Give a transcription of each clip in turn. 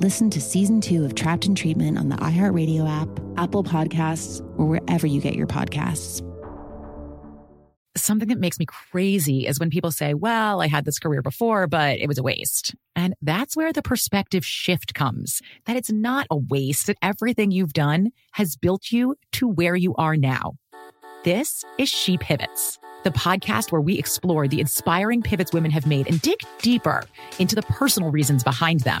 Listen to season two of Trapped in Treatment on the iHeartRadio app, Apple Podcasts, or wherever you get your podcasts. Something that makes me crazy is when people say, Well, I had this career before, but it was a waste. And that's where the perspective shift comes that it's not a waste, that everything you've done has built you to where you are now. This is She Pivots, the podcast where we explore the inspiring pivots women have made and dig deeper into the personal reasons behind them.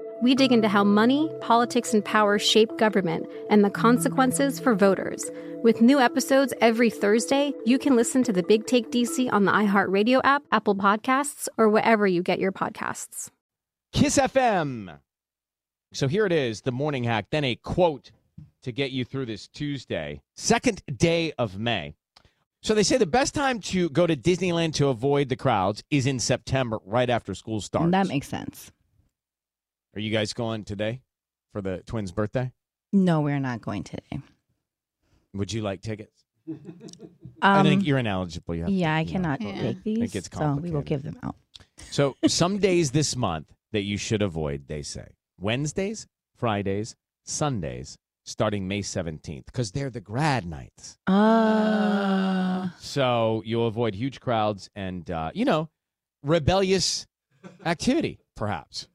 We dig into how money, politics, and power shape government and the consequences for voters. With new episodes every Thursday, you can listen to the Big Take DC on the iHeartRadio app, Apple Podcasts, or wherever you get your podcasts. Kiss FM. So here it is, the morning hack, then a quote to get you through this Tuesday, second day of May. So they say the best time to go to Disneyland to avoid the crowds is in September, right after school starts. That makes sense. Are you guys going today for the twins' birthday? No, we're not going today. Would you like tickets? Um, I think you're ineligible. You have to, yeah, I you know. cannot take these. It gets so we will complicated. give them out. So some days this month that you should avoid, they say. Wednesdays, Fridays, Sundays, starting May 17th, because they're the grad nights. Uh, So you'll avoid huge crowds and, uh, you know, rebellious activity, perhaps,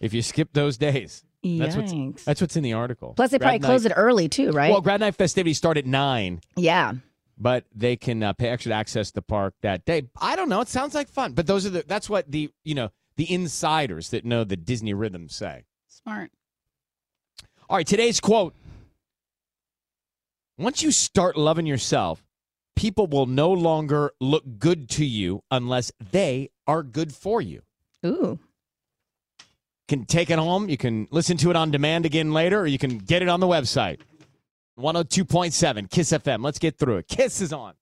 if you skip those days. That's what's, that's what's in the article. Plus, they probably Grad close it early too, right? Well, grad night festivities start at 9, yeah. but they can uh, pay extra to access the park that day. I don't know. It sounds like fun, but those are the, that's what the, you know, the insiders that know the Disney rhythm say. Smart. All right, today's quote. Once you start loving yourself, people will no longer look good to you unless they are good for you. Ooh. Can take it home. You can listen to it on demand again later, or you can get it on the website. 102.7 Kiss FM. Let's get through it. Kiss is on.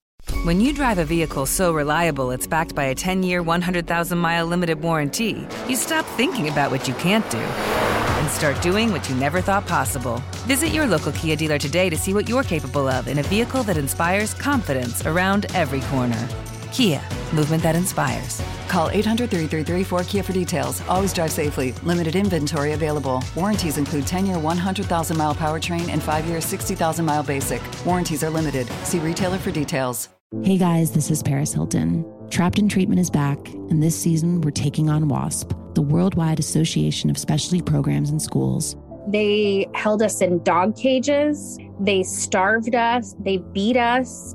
When you drive a vehicle so reliable it's backed by a 10 year, 100,000 mile limited warranty, you stop thinking about what you can't do and start doing what you never thought possible. Visit your local Kia dealer today to see what you're capable of in a vehicle that inspires confidence around every corner. Kia, movement that inspires. Call 800 333 4KIA for details. Always drive safely. Limited inventory available. Warranties include 10 year 100,000 mile powertrain and 5 year 60,000 mile basic. Warranties are limited. See retailer for details. Hey guys, this is Paris Hilton. Trapped in Treatment is back, and this season we're taking on WASP, the Worldwide Association of Specialty Programs in Schools. They held us in dog cages. They starved us. They beat us.